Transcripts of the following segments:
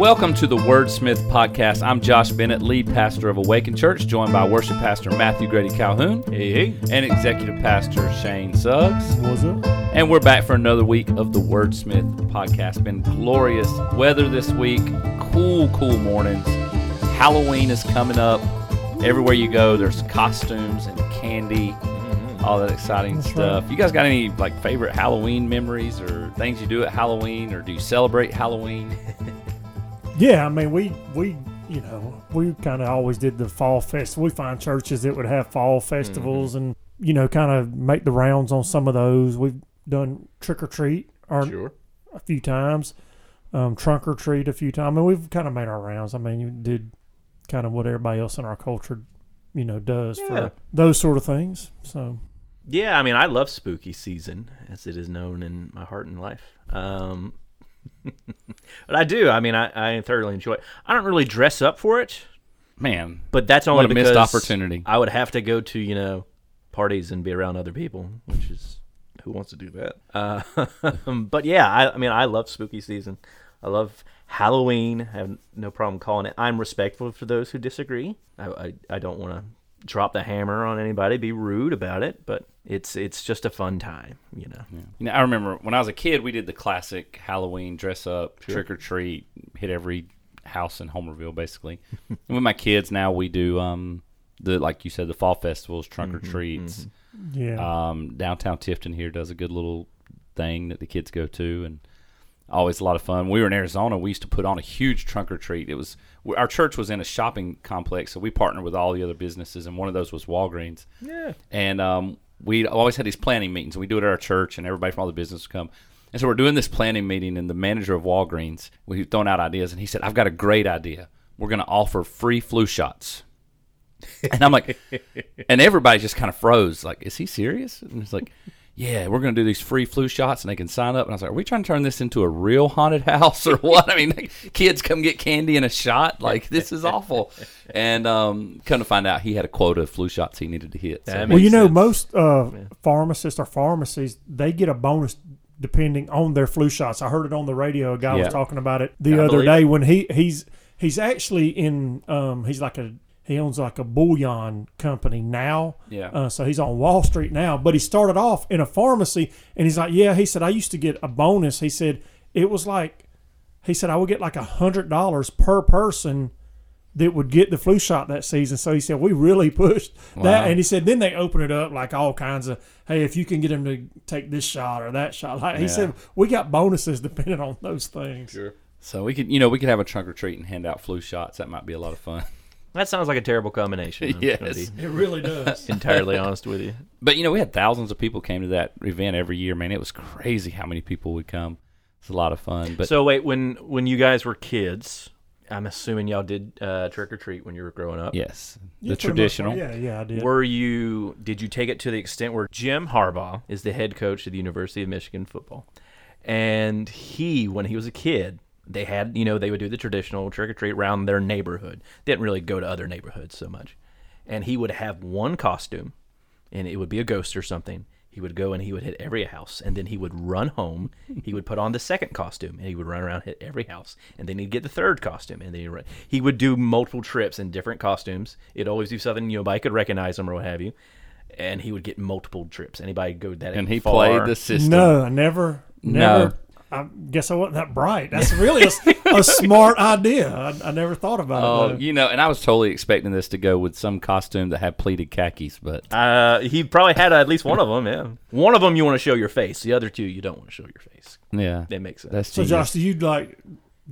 Welcome to the Wordsmith Podcast. I'm Josh Bennett, lead pastor of Awaken Church, joined by worship pastor Matthew Grady Calhoun Hey, hey. and executive pastor Shane Suggs. What's up? And we're back for another week of the Wordsmith Podcast. Been glorious weather this week, cool, cool mornings. Halloween is coming up. Everywhere you go, there's costumes and candy, mm-hmm. all that exciting That's stuff. You guys got any like favorite Halloween memories or things you do at Halloween, or do you celebrate Halloween? Yeah, I mean, we we you know we kind of always did the fall festival. We find churches that would have fall festivals, and you know, kind of make the rounds on some of those. We've done trick or treat or Sure. a few times, um, trunk or treat a few times. I mean, we've kind of made our rounds. I mean, you did kind of what everybody else in our culture, you know, does Yeah. for those sort of things. So Yeah, I mean, I love spooky season, as it is known in my heart and life. Um, but I do. I mean, I, I thoroughly enjoy it. I don't really dress up for it, Man, but that's only what a missed opportunity. I would have to go to you know parties and be around other people, which is who wants to do that? Uh, but yeah, I, I mean, I love spooky season. I love Halloween. I have no problem calling it. I'm respectful for those who disagree. I I, I don't want to drop the hammer on anybody, be rude about it, but it's it's just a fun time, you know. You know, I remember when I was a kid, we did the classic Halloween dress up, trick or treat, hit every house in Homerville, basically. and with my kids now, we do um the like you said, the fall festivals, trunk or treats. yeah, Um, downtown Tifton here does a good little thing that the kids go to, and always a lot of fun. When we were in Arizona. We used to put on a huge trunk or treat. It was our church was in a shopping complex, so we partnered with all the other businesses, and one of those was Walgreens Yeah. and um, we always had these planning meetings. We do it at our church, and everybody from all the business would come. And so we're doing this planning meeting, and the manager of Walgreens, we throwing out ideas, and he said, "I've got a great idea. We're going to offer free flu shots." And I'm like, and everybody just kind of froze. Like, is he serious? And it's like, yeah, we're going to do these free flu shots, and they can sign up. And I was like, are we trying to turn this into a real haunted house or what? I mean, like, kids come get candy and a shot. Like, this is awful. And um, come to find out, he had a quota of flu shots he needed to hit. So. Well, you know, sense. most uh, pharmacists or pharmacies they get a bonus depending on their flu shots. I heard it on the radio. A guy Yeah. was talking about it the I other believe day when he he's he's actually in um, he's like a he owns like a bullion company now. Yeah. Uh, so he's on Wall Street now, but he started off in a pharmacy, and he's like, yeah, he said I used to get a bonus. He said it was like he said I would get like a hundred dollars per person that would get the flu shot that season. So he said we really pushed Wow. that, and he said then they open it up like all kinds of hey, if you can get him to take this shot or that shot. Like he said, we got bonuses depending on those things. Sure. So we could, you know, we could have a trunk or treat and hand out flu shots. That might be a lot of fun. That sounds like a terrible combination. I'm Yes. be It really does. entirely honest with you. But you know, we had thousands of people came to that event every year. Man, it was crazy how many people would come. It's a lot of fun. But so wait, when when you guys were kids, I'm assuming y'all did uh, trick or treat when you were growing up. yes, Yeah, the for traditional. part, Yeah, yeah, I did. Were you? Did you take it to the extent where Jim Harbaugh is the head coach of the University of Michigan football, and he, when he was a kid, they had you know they would do the traditional trick or treat around their neighborhood. They didn't really go to other neighborhoods so much, and he would have one costume, and it would be a ghost or something. He would go and he would hit every house, and then he would run home. He would put on the second costume, and he would run around hit every house, and then he'd get the third costume, and then he'd run. he would do multiple trips in different costumes. It'd always do something you know, nobody could recognize him or what have you, and he would get multiple trips. Anybody go that And he far, played the system. No, I never, No. Never. I guess I wasn't that bright. That's really a smart idea. I, I never thought about Oh, it. though. you know, and I was totally expecting this to go with some costume that had pleated khakis, but Uh, he probably had at least one of them. Yeah, one of them you want to show your face. The other two you don't want to show your face. yeah, That makes sense. that's So, genius. Josh, do you like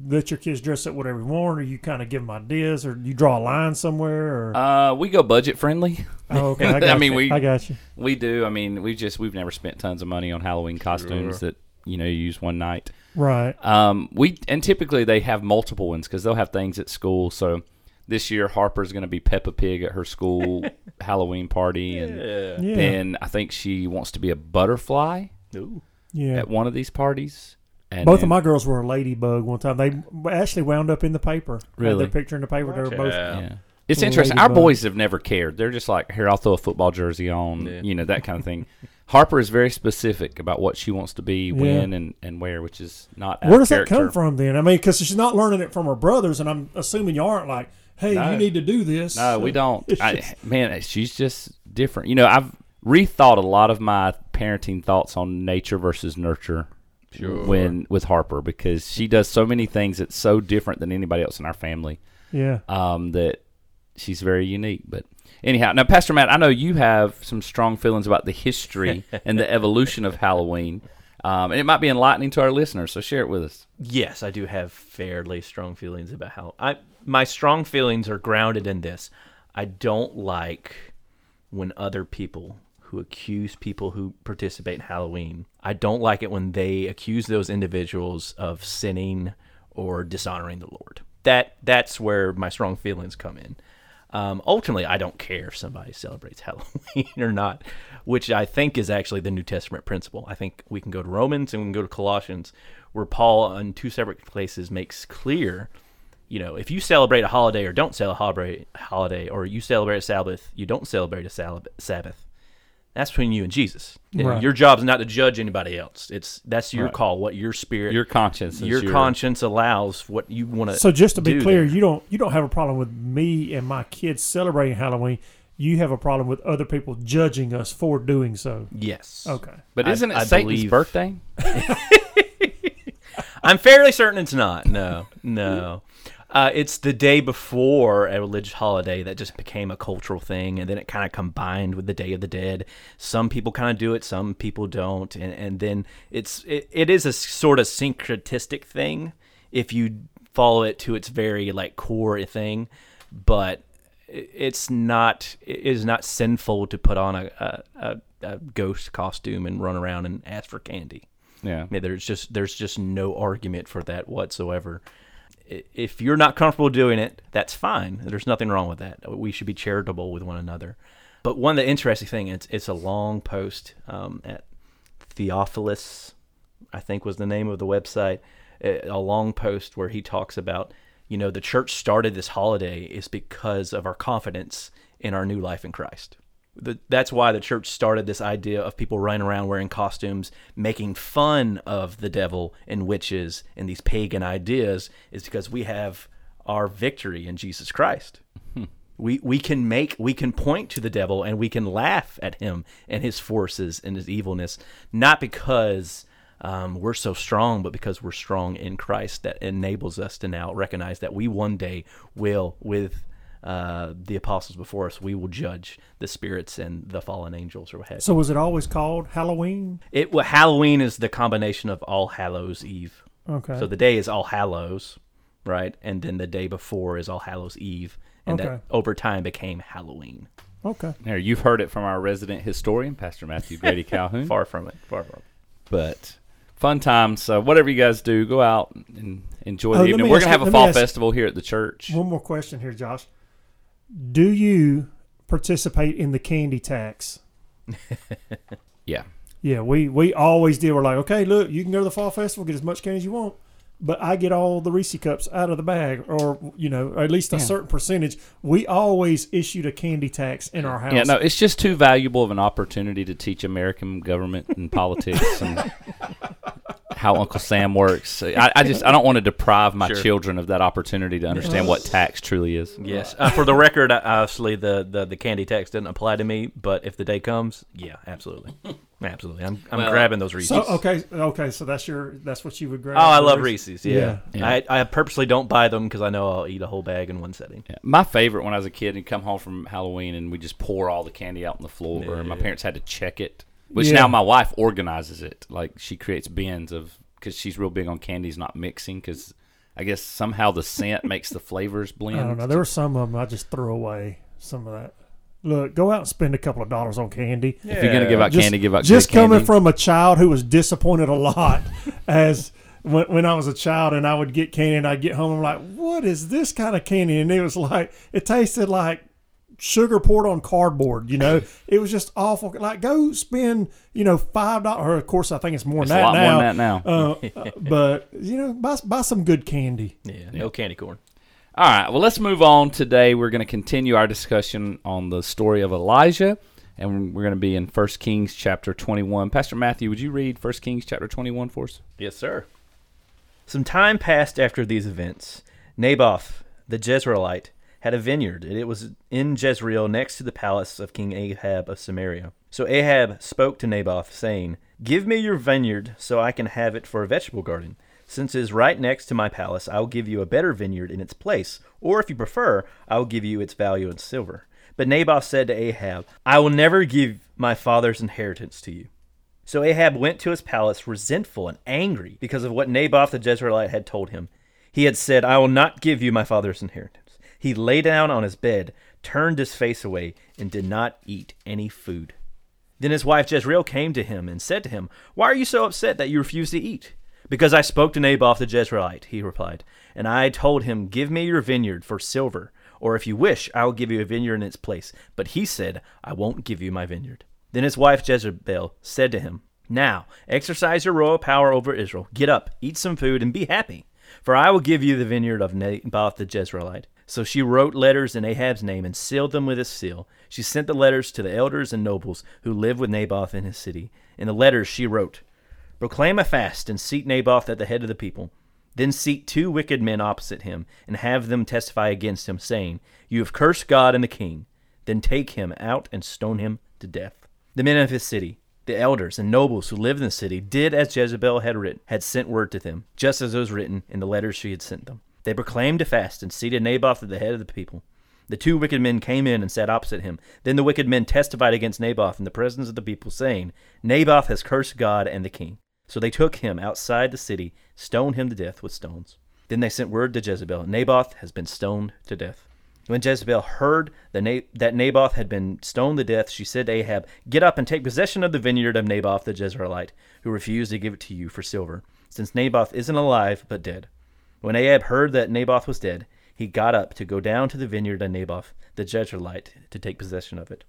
let your kids dress up whatever you want, or you kind of give them ideas, or you draw a line somewhere? Or Uh, we go budget friendly. oh, okay, I, I mean, you. we- I got you. We do. I mean, we just we've never spent tons of money on Halloween costumes that you know you use one night. Right. Um, we and typically they have multiple ones because they'll have things at school. So this year Harper's going to be Peppa Pig at her school Halloween party, and yeah. Yeah. then I think she wants to be a butterfly Ooh. yeah. at one of these parties. And Both then- of my girls were a ladybug one time. They actually wound up in the paper. Really? their picture in the paper. They were both. Yeah. Yeah. It's Little interesting. Our boys have never cared. They're just like, here, I'll throw a football jersey on, Yeah. you know, that kind of thing. Harper is very specific about what she wants to be, Yeah. when, and, and where, which is not. Where of does that come character. from then? I mean, because she's not learning it from her brothers, and I'm assuming you aren't like, hey, No. you need to do this. No, we don't. I, man, she's just different. You know, I've rethought a lot of my parenting thoughts on nature versus nurture. Sure. When with Harper because she does so many things that's so different than anybody else in our family. Yeah. Um, that she's very unique. But anyhow, now Pastor Matt, I know you have some strong feelings about the history and the evolution of Halloween. Um, and it might be enlightening to our listeners, so share it with us. Yes, I do have fairly strong feelings about how I my strong feelings are grounded in this. I don't like when other people who accuse people who participate in Halloween. I don't like it when they accuse those individuals of sinning or dishonoring the Lord. That that's where my strong feelings come in. Um, ultimately, I don't care if somebody celebrates Halloween or not, which I think is actually the New Testament principle. I think we can go to Romans and we can go to Colossians, where Paul, in two separate places, makes clear, you know, if you celebrate a holiday or don't celebrate a holiday, or you celebrate a Sabbath, you don't celebrate a Sabbath. That's between you and Jesus. Right. Your job's not to judge anybody else. It's that's your Right. call. What your spirit, Your conscience, is your conscience allows. What you want to. So just to be clear, there. you don't you don't have a problem with me and my kids celebrating Halloween. You have a problem with other people judging us for doing so. yes. Okay. But isn't it I Satan's believe- birthday? I'm fairly certain it's not. No, no. Uh, it's the day before a religious holiday that just became a cultural thing, and then it kind of combined with the Day of the Dead. Some people kind of do it, some people don't, and, and then it's it, it is a sort of syncretistic thing if you follow it to its very like core thing, but it's not it is not sinful to put on a, a, a, ghost costume and run around and ask for candy. Yeah. Mean, there's just there's just no argument for that whatsoever. If you're not comfortable doing it, that's fine. There's nothing wrong with that. We should be charitable with one another. But one of the interesting thing it's it's a long post um, at Theophilus, I think was the name of the website. A long post where he talks about you know the church started this holiday is because of our confidence in our new life in Christ the, that's why the church started this idea of people running around wearing costumes, making fun of the devil and witches and these pagan ideas, is because we have our victory in Jesus Christ. We we can make we can point to the devil and we can laugh at him and his forces and his evilness, not because um, we're so strong, but because we're strong in Christ that enables us to now recognize that we one day will with uh, the apostles before us, we will judge the spirits and the fallen angels or what have. So was it always called Halloween? It well, Halloween is the combination of All Hallows Eve. Okay. So the day is All Hallows, right? And then the day before is All Hallows Eve, and Okay. that over time became Halloween. okay. There, you've heard it from our resident historian, Pastor Matthew Grady Calhoun. Far from it. Far from it. but fun times. So whatever you guys do, go out and enjoy Oh, the evening. We're gonna have you- a fall ask- festival here at the church. One more question here, Josh. Do you participate in the candy tax? Yeah, Yeah, we we always did. We're like, okay, look, you can go to the fall festival, get as much candy as you want, but I get all the Reese cups out of the bag, or you know, or at least a Yeah. certain percentage. We always issued a candy tax in our house. yeah. No, it's just too valuable of an opportunity to teach American government and politics and how Uncle Sam works. I, I just I don't want to deprive my Sure. children of that opportunity to understand what tax truly is. Yes. Uh, for the record, uh, obviously the, the, the candy tax didn't apply to me, but if the day comes, yeah, absolutely, absolutely. I'm, I'm Well, grabbing those Reese's. So okay, okay, so that's your that's what you would grab. Oh, I the love Reese- Reese's. Yeah, Yeah. I, I purposely don't buy them because I know I'll eat a whole bag in one setting. Yeah. My favorite when I was a kid and come home from Halloween and we just pour all the candy out on the floor Yeah. and my parents had to check it. Which Yeah. now my wife organizes it. Like she creates bins of because she's real big on candies not mixing because I guess somehow the scent makes the flavors blend. I don't know. There were some of them I just threw away. Some of that. Look, go out and spend a couple of dollars on candy. If you're gonna give out Just- candy, give out just good candy. coming from a child who was disappointed a lot as when, when I was a child and I would get candy and I'd get home I'm like, what is this kind of candy? And it was like it tasted like sugar poured on cardboard. You know, it was just awful. Like go spend you know five dollars. Or of course, I think it's more It's than a that lot now. more than that now. Uh, uh, but you know, buy buy some good candy. Yeah, no candy corn. All right, well, let's move on. Today, we're going to continue our discussion on the story of Elijah and we're going to be in 1 Kings chapter 21. Pastor Matthew, would you read 1 Kings chapter 21 for us? Yes, sir. Some time passed after these events. Naboth, the Jezreelite, had a vineyard, and it was in Jezreel next to the palace of King Ahab of Samaria. So Ahab spoke to Naboth, saying, Give me your vineyard so I can have it for a vegetable garden. Since it is right next to my palace, I will give you a better vineyard in its place, or if you prefer, I will give you its value in silver. But Naboth said to Ahab, I will never give my father's inheritance to you. So Ahab went to his palace resentful and angry because of what Naboth the Jezreelite had told him. He had said, I will not give you my father's inheritance. He lay down on his bed, turned his face away, and did not eat any food. Then his wife Jezreel came to him and said to him, Why are you so upset that you refuse to eat? Because I spoke to Naboth the Jezreelite, he replied, and I told him, Give me your vineyard for silver, or if you wish, I will give you a vineyard in its place. But he said, I won't give you my vineyard. Then his wife Jezebel said to him, Now exercise your royal power over Israel. Get up, eat some food, and be happy. For I will give you the vineyard of Naboth the Jezreelite. So she wrote letters in Ahab's name and sealed them with a seal. She sent the letters to the elders and nobles who lived with Naboth in his city. In the letters she wrote, Proclaim a fast and seat Naboth at the head of the people. Then seat two wicked men opposite him, and have them testify against him, saying, You have cursed God and the king. Then take him out and stone him to death. The men of his city, the elders and nobles who lived in the city, did as Jezebel had written, had sent word to them, just as was written in the letters she had sent them. They proclaimed a fast and seated Naboth at the head of the people. The two wicked men came in and sat opposite him. Then the wicked men testified against Naboth in the presence of the people, saying, Naboth has cursed God and the king. So they took him outside the city, stoned him to death with stones. Then they sent word to Jezebel, Naboth has been stoned to death. When Jezebel heard that, Na- that Naboth had been stoned to death, she said to Ahab, Get up and take possession of the vineyard of Naboth the Jezreelite, who refused to give it to you for silver, since Naboth isn't alive but dead. When Ahab heard that Naboth was dead, he got up to go down to the vineyard of Naboth the Jezreelite to take possession of it.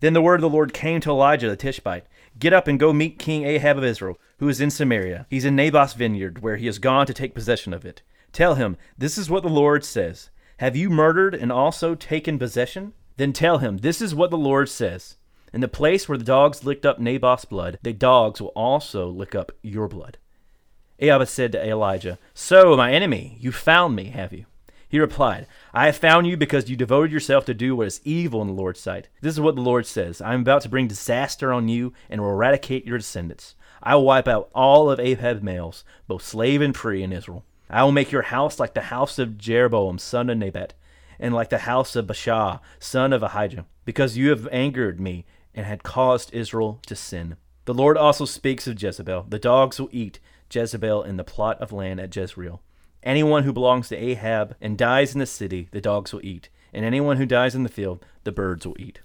Then the word of the Lord came to Elijah the Tishbite Get up and go meet King Ahab of Israel, who is in Samaria. He's in Naboth's vineyard, where he has gone to take possession of it. Tell him, This is what the Lord says Have you murdered and also taken possession? Then tell him, This is what the Lord says In the place where the dogs licked up Naboth's blood, the dogs will also lick up your blood. Ahab said to Elijah, So, my enemy, you found me, have you? He replied, I have found you because you devoted yourself to do what is evil in the Lord's sight. This is what the Lord says I am about to bring disaster on you and will eradicate your descendants. I will wipe out all of Ahab's males, both slave and free, in Israel. I will make your house like the house of Jeroboam, son of Nebat, and like the house of Baasha, son of Ahijah, because you have angered me and had caused Israel to sin. The Lord also speaks of Jezebel. The dogs will eat Jezebel in the plot of land at Jezreel. Anyone who belongs to Ahab and dies in the city, the dogs will eat, and anyone who dies in the field, the birds will eat.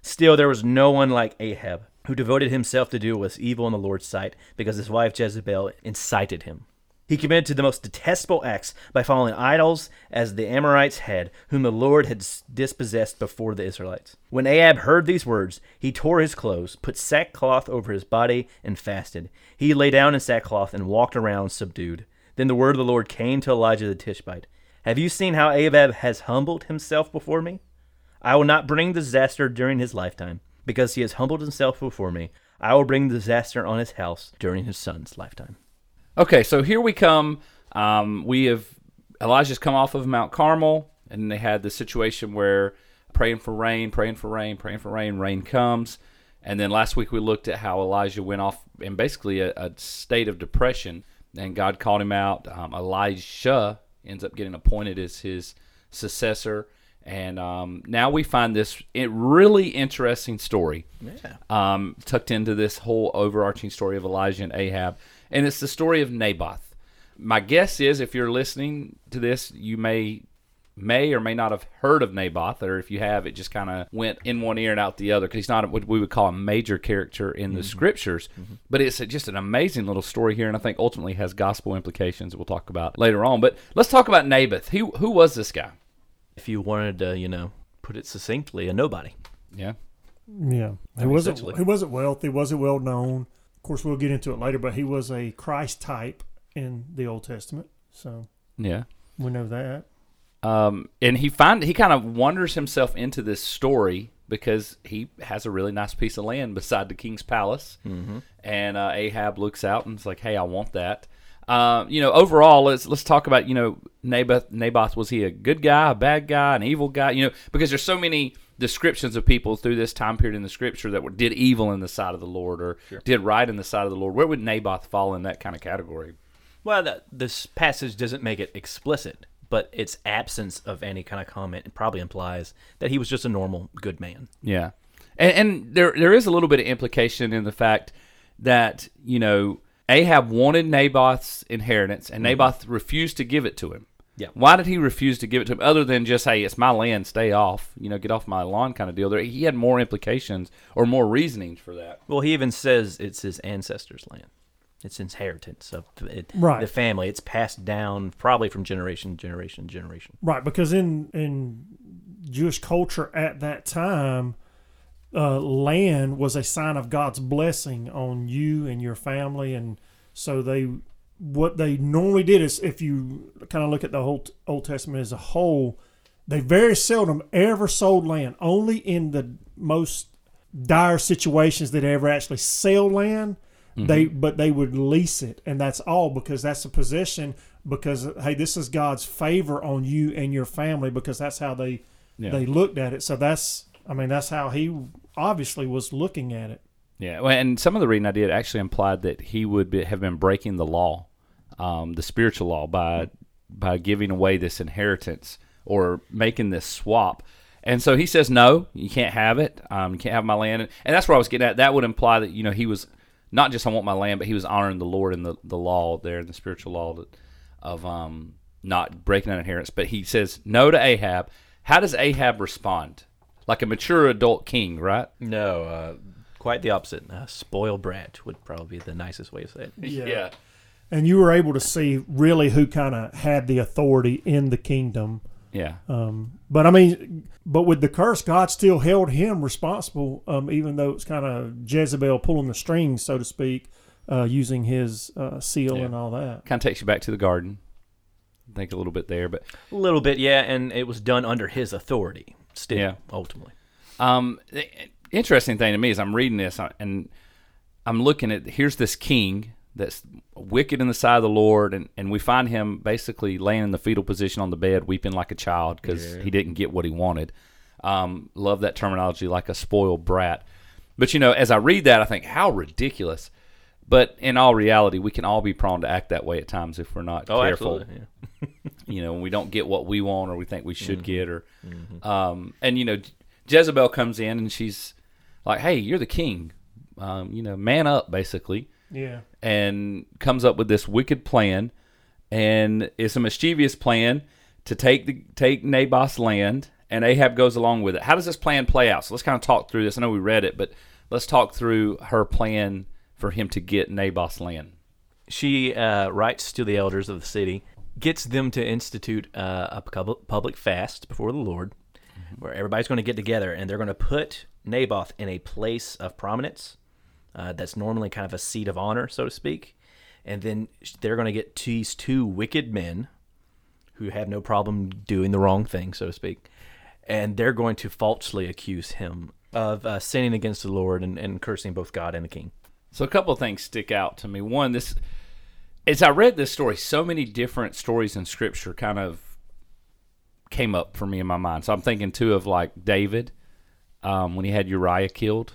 Still, there was no one like Ahab, who devoted himself to do what was evil in the Lord's sight, because his wife Jezebel incited him. He committed to the most detestable acts by following idols as the Amorites had, whom the Lord had dispossessed before the Israelites. When Ahab heard these words, he tore his clothes, put sackcloth over his body, and fasted. He lay down in sackcloth and walked around subdued. Then the word of the Lord came to Elijah the Tishbite Have you seen how Ahab has humbled himself before me? I will not bring disaster during his lifetime, because he has humbled himself before me. I will bring disaster on his house during his son's lifetime. Okay, so here we come. Um, we have Elijah's come off of Mount Carmel, and they had the situation where praying for rain, praying for rain, praying for rain, rain comes. And then last week we looked at how Elijah went off in basically a, a state of depression, and God called him out. Um, Elisha ends up getting appointed as his successor. And um, now we find this really interesting story Yeah. um, tucked into this whole overarching story of Elijah and Ahab, and it's the story of Naboth. My guess is, if you're listening to this, you may may or may not have heard of Naboth, or if you have, it just kind of went in one ear and out the other because he's not what we would call a major character in the mm-hmm. scriptures. Mm-hmm. But it's a, just an amazing little story here, and I think ultimately has gospel implications we'll talk about later on. But let's talk about Naboth. Who who was this guy? If you wanted to, you know, put it succinctly, a nobody. Yeah. Yeah, he mean, wasn't. He wasn't wealthy. wasn't well known. Of course, we'll get into it later. But he was a Christ type in the Old Testament, so Yeah. we know that. Um, and he find he kind of wanders himself into this story because he has a really nice piece of land beside the king's palace, and uh, Ahab looks out and is like, "Hey, I want that." Uh, you know, overall, let's let's talk about you know Naboth. Naboth was he a good guy, a bad guy, an evil guy? You know, because there's so many descriptions of people through this time period in the scripture that were, did evil in the sight of the Lord or did right in the sight of the Lord. Where would Naboth fall in that kind of category? Well, that, this passage doesn't make it explicit, but its absence of any kind of comment probably implies that he was just a normal good man. Yeah, and, and there there is a little bit of implication in the fact that you know Ahab wanted Naboth's inheritance, and mm-hmm. Naboth refused to give it to him. Yeah. Why did he refuse to give it to him? Other than just, hey, it's my land, stay off, you know, get off my lawn, kind of deal. There, he had more implications or more reasonings for that. Well, he even says it's his ancestors' land. It's inheritance of it, Right. the family. It's passed down probably from generation to generation to generation. Right, because in in Jewish culture at that time, uh, land was a sign of God's blessing on you and your family, and so they what they normally did is if you kind of look at the whole Old Testament as a whole, they very seldom ever sold land. Only in the most dire situations did they ever actually sell land. They but they would lease it, and that's all because that's a possession. Because hey, this is God's favor on you and your family because that's how they Yeah. they looked at it. So that's I mean that's how he obviously was looking at it. Yeah, well, and some of the reading I did actually implied that he would be, have been breaking the law, um, the spiritual law, by by giving away this inheritance or making this swap. And so he says, "No, you can't have it. Um, you can't have my land." And, and that's where I was getting at. That would imply that you know he was not just I want my land, but he was honoring the Lord and the, the law there, in the spiritual law that, of um, not breaking that inheritance. But he says no to Ahab. How does Ahab respond? Like a mature adult king, right? No, uh, quite the opposite. Uh, spoiled brat would probably be the nicest way to say it. yeah. And you were able to see really who kind of had the authority in the kingdom. Yeah. Um, but I mean, but with the curse, God still held him responsible, um, even though it's kind of Jezebel pulling the strings, so to speak, uh, using his uh, seal Yeah. and all that. kind of takes you back to the garden. I think a little bit there, but A little bit, yeah, and it was done under his authority. Still, Yeah. ultimately. um, the interesting thing to me is I'm reading this uh, and I'm looking at here's this king that's wicked in the sight of the Lord, and, and we find him basically laying in the fetal position on the bed, weeping like a child because he didn't get what he wanted. Um, love that terminology, like a spoiled brat. But you know, as I read that, I think how ridiculous. But in all reality, we can all be prone to act that way at times if we're not Oh, careful. Yeah. you know, when we don't get what we want or we think we should get, or, um, and you know, Jezebel comes in and she's like, "Hey, you're the king, um, you know, man up," basically, Yeah. and comes up with this wicked plan, and it's a mischievous plan to take the take Naboth's land, and Ahab goes along with it. How does this plan play out? So let's kind of talk through this. I know we read it, but let's talk through her plan for him to get Naboth's land. She uh, writes to the elders of the city, gets them to institute uh, a public fast before the Lord, where everybody's going to get together and they're going to put Naboth in a place of prominence uh, that's normally kind of a seat of honor, so to speak. And then they're going to get these two wicked men who have no problem doing the wrong thing, so to speak. And they're going to falsely accuse him of uh, sinning against the Lord and, and cursing both God and the king. So a couple of things stick out to me. One, this as I read this story, so many different stories in Scripture kind of came up for me in my mind. So I'm thinking too of like David um, when he had Uriah killed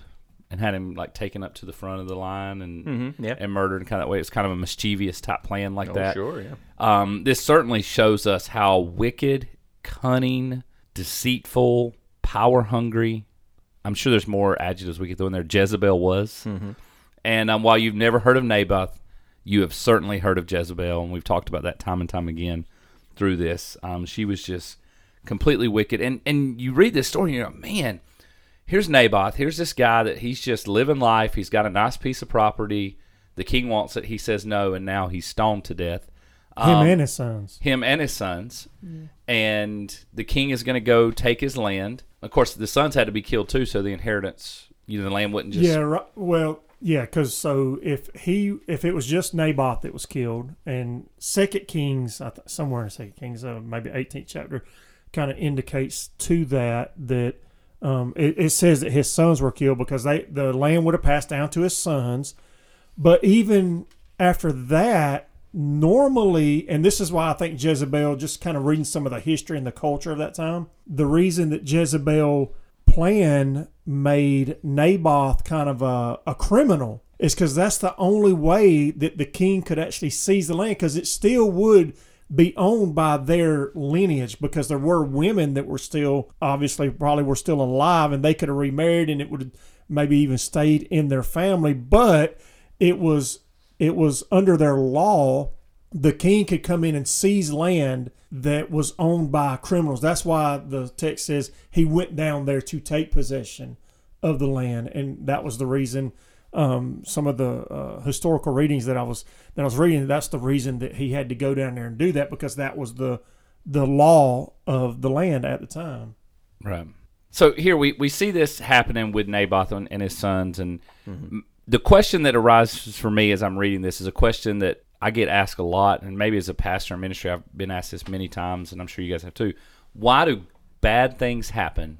and had him like taken up to the front of the line and Mhm, yeah. and murdered in kind of that way. It's kind of a mischievous type plan like that. sure, yeah. Um, this certainly shows us how wicked, cunning, deceitful, power hungry. I'm sure there's more adjectives we could throw in there. Jezebel was. And um, while you've never heard of Naboth, you have certainly heard of Jezebel, and we've talked about that time and time again through this. Um, she was just completely wicked. And and you read this story, and you're like, man, here's Naboth. Here's this guy that he's just living life. He's got a nice piece of property. The king wants it. He says no, and now he's stoned to death. Him Um, and his sons. him and his sons, and the king is going to go take his land. Of course, the sons had to be killed too, so the inheritance, you know, the land wouldn't just. yeah, right, well, yeah, because so if he if it was just Naboth that was killed, and Second Kings, I th- somewhere in Second Kings, uh, maybe 18th chapter, kind of indicates to that that um, it, it says that his sons were killed because they the land would have passed down to his sons. But even after that, normally, and this is why I think Jezebel, just kind of reading some of the history and the culture of that time, the reason that Jezebel plan made Naboth kind of a, a criminal is because that's the only way that the king could actually seize the land because it still would be owned by their lineage because there were women that were still obviously probably were still alive and they could have remarried and it would maybe even stayed in their family. But it was it was under their law the king could come in and seize land that was owned by criminals. That's why the text says he went down there to take possession of the land and that was the reason um, some of the uh, historical readings that I was that I was reading. That's the reason that he had to go down there and do that because that was the the law of the land at the time. Right. So here we, we see this happening with Naboth and, and his sons, and m the question that arises for me as I'm reading this is a question that I get asked a lot, and maybe as a pastor in ministry, I've been asked this many times, and I'm sure you guys have too. Why do bad things happen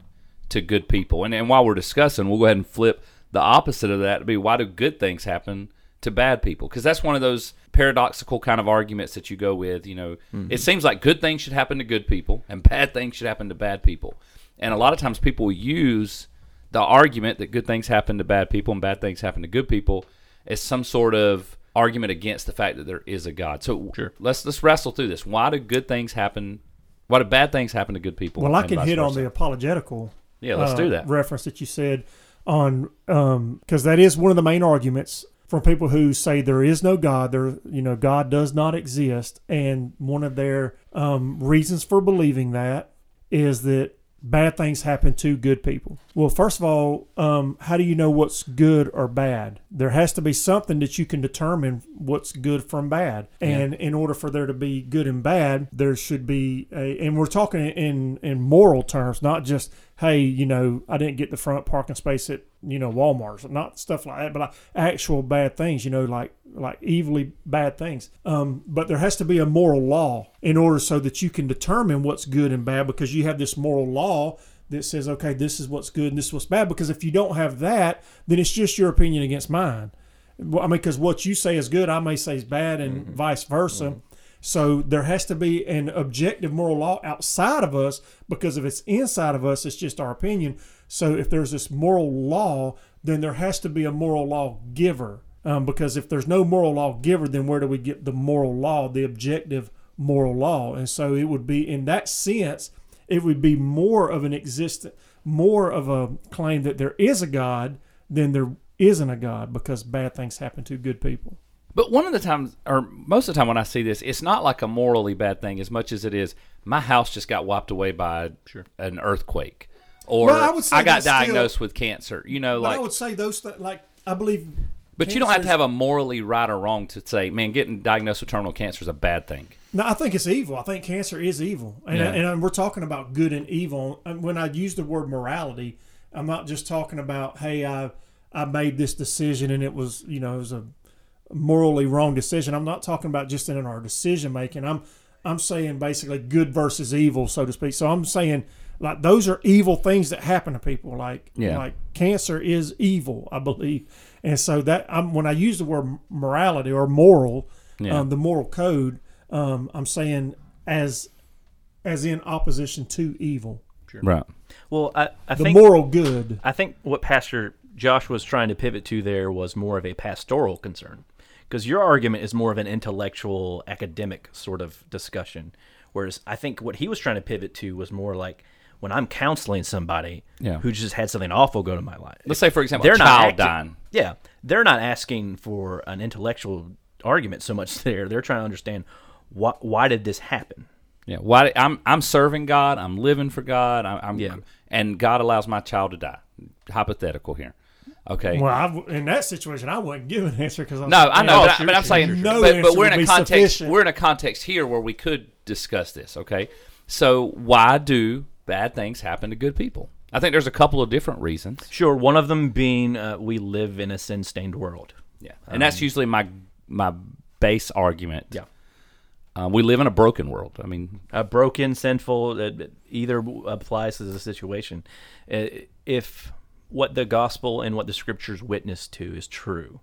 to good people? And, and while we're discussing, we'll go ahead and flip the opposite of that to be why do good things happen to bad people? Because that's one of those paradoxical kind of arguments that you go with. You know, it seems like good things should happen to good people and bad things should happen to bad people. And a lot of times people use the argument that good things happen to bad people and bad things happen to good people as some sort of argument against the fact that there is a God. So Sure. let's let's wrestle through this. Why do good things happen? Why do bad things happen to good people? Well, I can vice hit on the apologetical. Yeah, let's uh, do that. reference that you said on because that is one of the main arguments from people who say there is no God. There, you know, God does not exist, and one of their um, reasons for believing that is that bad things happen to good people. Well, first of all, um, how do you know what's good or bad? There has to be something that you can determine what's good from bad. And in order for there to be good and bad, there should be a, and we're talking in, in moral terms, not just, hey, you know, I didn't get the front parking space at, you know, Walmart's, not stuff like that, but like actual bad things, you know, like, like evilly bad things. Um, but there has to be a moral law in order so that you can determine what's good and bad because you have this moral law that says, okay, this is what's good and this is what's bad. Because if you don't have that, then it's just your opinion against mine. Well, I mean, because what you say is good, I may say is bad, and vice versa. So there has to be an objective moral law outside of us because if it's inside of us, it's just our opinion. So if there's this moral law, then there has to be a moral law giver. Um, because if there's no moral law giver, then where do we get the moral law, the objective moral law? And so it would be in that sense, it would be more of an existent, more of a claim that there is a God than there isn't a God because bad things happen to good people. But one of the times, or most of the time when I see this, it's not like a morally bad thing as much as it is my house just got wiped away by an earthquake, or Well, I I got that's still- diagnosed with cancer. You know, like, I would say those th- like I believe. But you don't have to have a morally right or wrong to say, man, getting diagnosed with terminal cancer is a bad thing. No, I think it's evil. I think cancer is evil, and Yeah. and um, we're talking about good and evil. And when I use the word morality, I'm not just talking about hey, I I made this decision and it was you know it was a morally wrong decision. I'm not talking about just in our decision making. I'm I'm saying basically good versus evil, so to speak. So I'm saying like those are evil things that happen to people. Like Yeah. like cancer is evil, I believe. And so that I'm when I use the word morality or moral, Yeah. um, the moral code, um, I'm saying as as in opposition to evil, Right. Well, I, I the think moral good. I think what Pastor Josh was trying to pivot to there was more of a pastoral concern, because your argument is more of an intellectual, academic sort of discussion, whereas I think what he was trying to pivot to was more like when I'm counseling somebody Yeah. who just had something awful go to my life. Let's say, for example, they're a not child acting- dying. Yeah, they're not asking for an intellectual argument so much there. They're trying to understand why why did this happen. Yeah. Why? I'm I'm serving God. I'm living for God. I'm, I'm Yeah. and God allows my child to die. Hypothetical here. Okay. Well, I, in that situation, I wouldn't give an answer because No, I know, but, I, but I'm saying, sure, sure. No but, but we're in a context. sufficient. We're in a context here where we could discuss this. Okay, so why do bad things happen to good people? I think there's a couple of different reasons. Sure, one of them being uh, we live in a sin stained world. Yeah, and that's usually my my base argument. Yeah. Um, we live in a broken world. I mean, a broken, sinful. Uh, either applies to the situation. Uh, if what the gospel and what the scriptures witness to is true,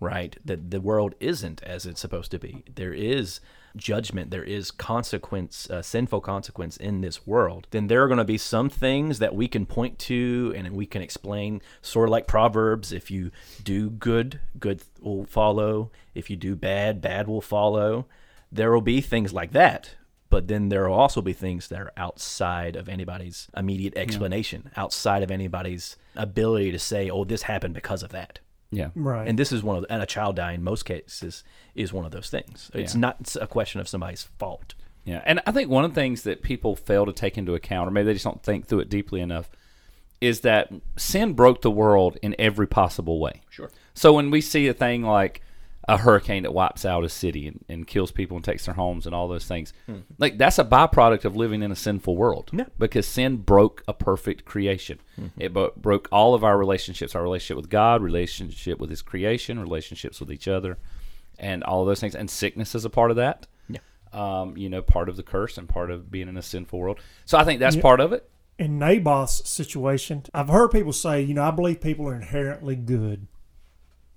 right? That the world isn't as it's supposed to be. There is judgment. There is consequence, uh, sinful consequence in this world. Then there are going to be some things that we can point to and we can explain, sort of like Proverbs. If you do good, good will follow. If you do bad, bad will follow there will be things like that but then there will also be things that are outside of anybody's immediate explanation yeah. outside of anybody's ability to say oh this happened because of that yeah. Right. And this is one of the, and a child dying in most cases is one of those things. It's yeah. not a question of somebody's fault. Yeah. And i think one of the things that people fail to take into account or maybe they just don't think through it deeply enough is that sin broke the world in every possible way. Sure. So when we see a thing like a hurricane that wipes out a city and, and kills people and takes their homes and all those things. Mm-hmm. Like that's a byproduct of living in a sinful world. Yeah. Because sin broke a perfect creation. Mm-hmm. It bo- broke all of our relationships, our relationship with God, relationship with His creation, relationships with each other, and all of those things. And sickness is a part of that. Yeah. Um, you know, part of the curse and part of being in a sinful world. So I think that's yeah. part of it. In Naboth's situation, I've heard people say, you know, I believe people are inherently good.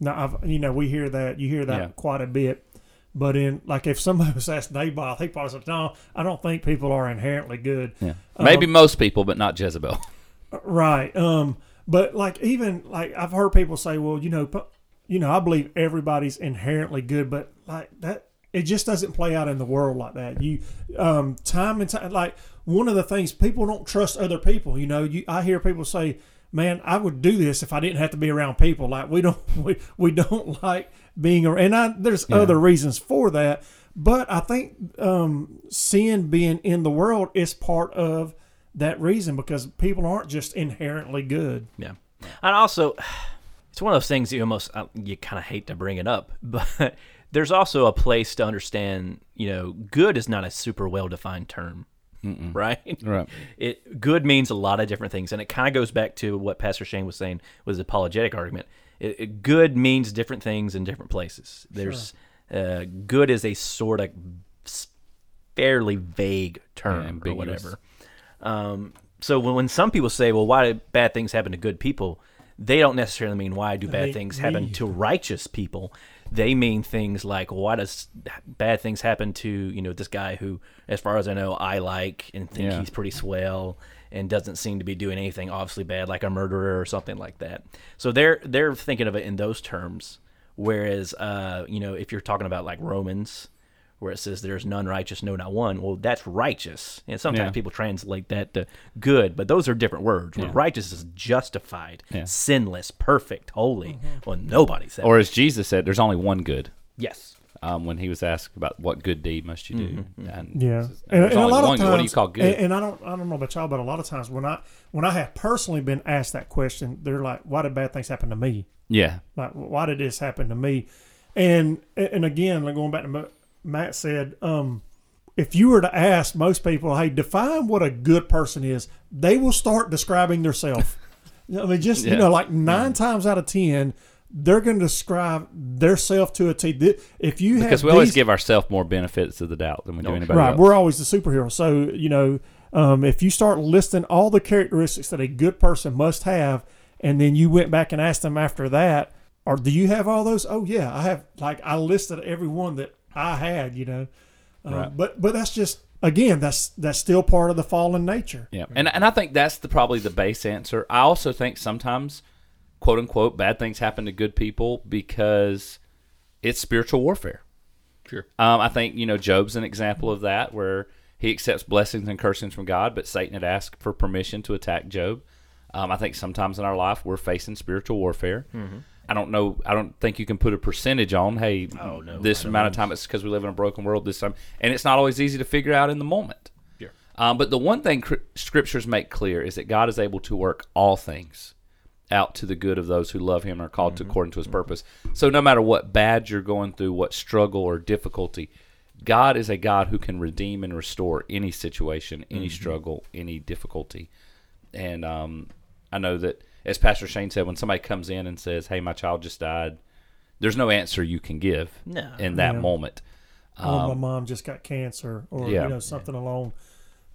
Now, I've, you know, we hear that you hear that yeah. quite a bit. But in like if somebody was asked Naboth, he probably said, "No, I don't think people are inherently good." Yeah, maybe um, most people, but not Jezebel. Right. Um. But like even like I've heard people say, "Well, you know, you know, I believe everybody's inherently good," but like that, it just doesn't play out in the world like that. You, um, time and time, like one of the things people don't trust other people. You know, you I hear people say, man, I would do this if I didn't have to be around people. Like we don't we, we don't like being around. And I, there's yeah. other reasons for that, but I think um, sin being in the world is part of that reason because people aren't just inherently good. Yeah, and also it's one of those things you almost uh, you kind of hate to bring it up, but there's also a place to understand. You know, good is not a super well defined term. Mm-mm. right? Right. It good means a lot of different things, and it kind of goes back to what Pastor Shane was saying was the apologetic argument. It, it, good means different things in different places. There's sure. uh, good is a sort of fairly vague term yeah, or whatever. Um, so when, when some people say, "Well, why do bad things happen to good people?" they don't necessarily mean why do bad things happen to righteous people they mean things like why does bad things happen to you know this guy who as far as i know i like and think yeah. he's pretty swell and doesn't seem to be doing anything obviously bad like a murderer or something like that so they're they're thinking of it in those terms whereas uh you know if you're talking about like romans where it says there's none righteous, no, not one. Well, that's righteous. And sometimes yeah. people translate that to good, but those are different words. Yeah. Righteous is justified, yeah. sinless, perfect, holy. Mm-hmm. Well, nobody said Or as Jesus said, there's only one good. Yes. Um, when he was asked about what good deed must you do, mm-hmm. and yeah, and, and a lot of times, what do you call good? And, and, I don't, I don't know about y'all, but a lot of times when I, when I have personally been asked that question, they're like, "Why did bad things happen to me?" Yeah, like, why did this happen to me? And and again, like going back to Matt said, um, if you were to ask most people, hey, define what a good person is, they will start describing themselves. I mean, just yeah. you know, like nine times out of ten, they're going to describe their self to a T. If you because we these, always give ourselves more benefits of the doubt than we do anybody right, else. we're always the superhero. So you know, um, if you start listing all the characteristics that a good person must have, and then you went back and asked them after that, or do you have all those? Oh yeah, I have. Like I listed every one that I had, you know. Uh, right. But but that's just again that's that's still part of the fallen nature. Yeah, and and I think that's the probably the base answer. I also think sometimes, quote unquote, bad things happen to good people because it's spiritual warfare. Sure. Um, I think you know Job's an example of that where he accepts blessings and cursings from God, but Satan had asked for permission to attack Job. Um, I think sometimes in our life we're facing spiritual warfare. Mm-hmm. I don't know. I don't think you can put a percentage on. Hey, oh, no, this amount of time. It's because we live in a broken world. This time, and it's not always easy to figure out in the moment. Yeah. Um, but the one thing cr- scriptures make clear is that God is able to work all things out to the good of those who love Him and are called mm-hmm. to according to His mm-hmm. purpose. So no matter what bad you're going through, what struggle or difficulty, God is a God who can redeem and restore any situation, any mm-hmm. struggle, any difficulty. And um, I know that as Pastor Shane said, when somebody comes in and says, "Hey, my child just died," there's no answer you can give no. in that yeah. moment. or my mom just got cancer, or Um, Yeah. you know something along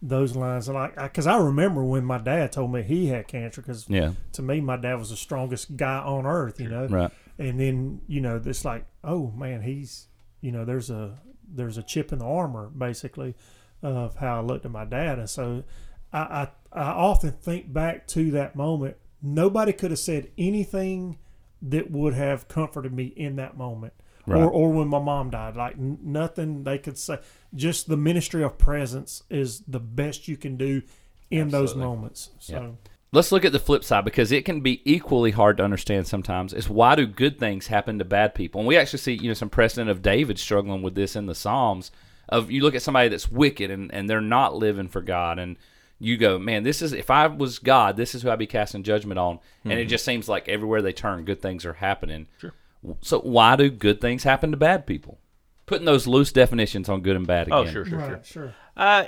those lines. And like, because I, remember when my dad told me he had cancer, because Yeah. to me my dad was the strongest guy on earth, you know. Right. And then you know it's like, oh man, he's you know there's a there's a chip in the armor basically of how I looked at my dad, and so I I, I often think back to that moment. Nobody could have said anything that would have comforted me in that moment. Right. Or, or when my mom died, like n- nothing they could say. Just the ministry of presence is the best you can do in those moments. So Let's look at the flip side because it can be equally hard to understand sometimes. Is why do good things happen to bad people? And we actually see, you know, some precedent of David struggling with this in the Psalms. Of you look at somebody that's wicked and, and they're not living for God, and you go, man, this is if I was God, this is who I'd be casting judgment on. And it just seems like everywhere they turn, good things are happening. Sure. So why do good things happen to bad people? Putting those loose definitions on good and bad again. Oh, sure, sure, sure. right, sure. Uh,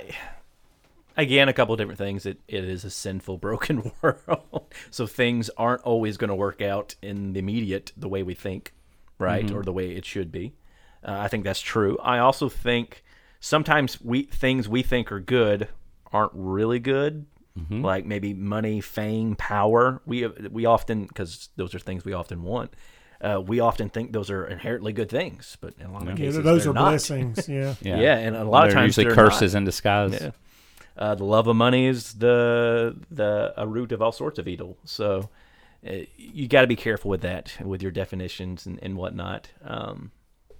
again, a couple of different things. It it is a sinful, broken world, so things aren't always going to work out in the immediate the way we think, right, or the way it should be. Uh, I think that's true. I also think sometimes we things we think are good aren't really good. Like maybe money, fame, power. We we often because those are things we often want. Uh, we often think those are inherently good things, but in a lot of Yeah, cases, those they're not. blessings. Yeah. Yeah. and a lot of They're times usually they're not. curses in disguise. Yeah. Uh, the love of money is the the a root of all sorts of evil. So uh, you got to be careful with that, with your definitions and, and whatnot. Um,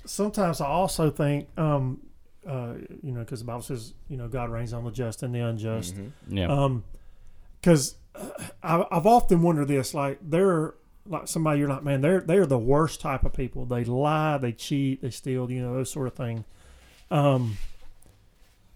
sometimes I also think, um, uh, you know, because the Bible says, you know, God rains on the just and the unjust. Yeah. Um, because I've often wondered this, like they're like somebody you're like, man, they're they're the worst type of people. They lie, they cheat, they steal, you know, those sort of things. Um,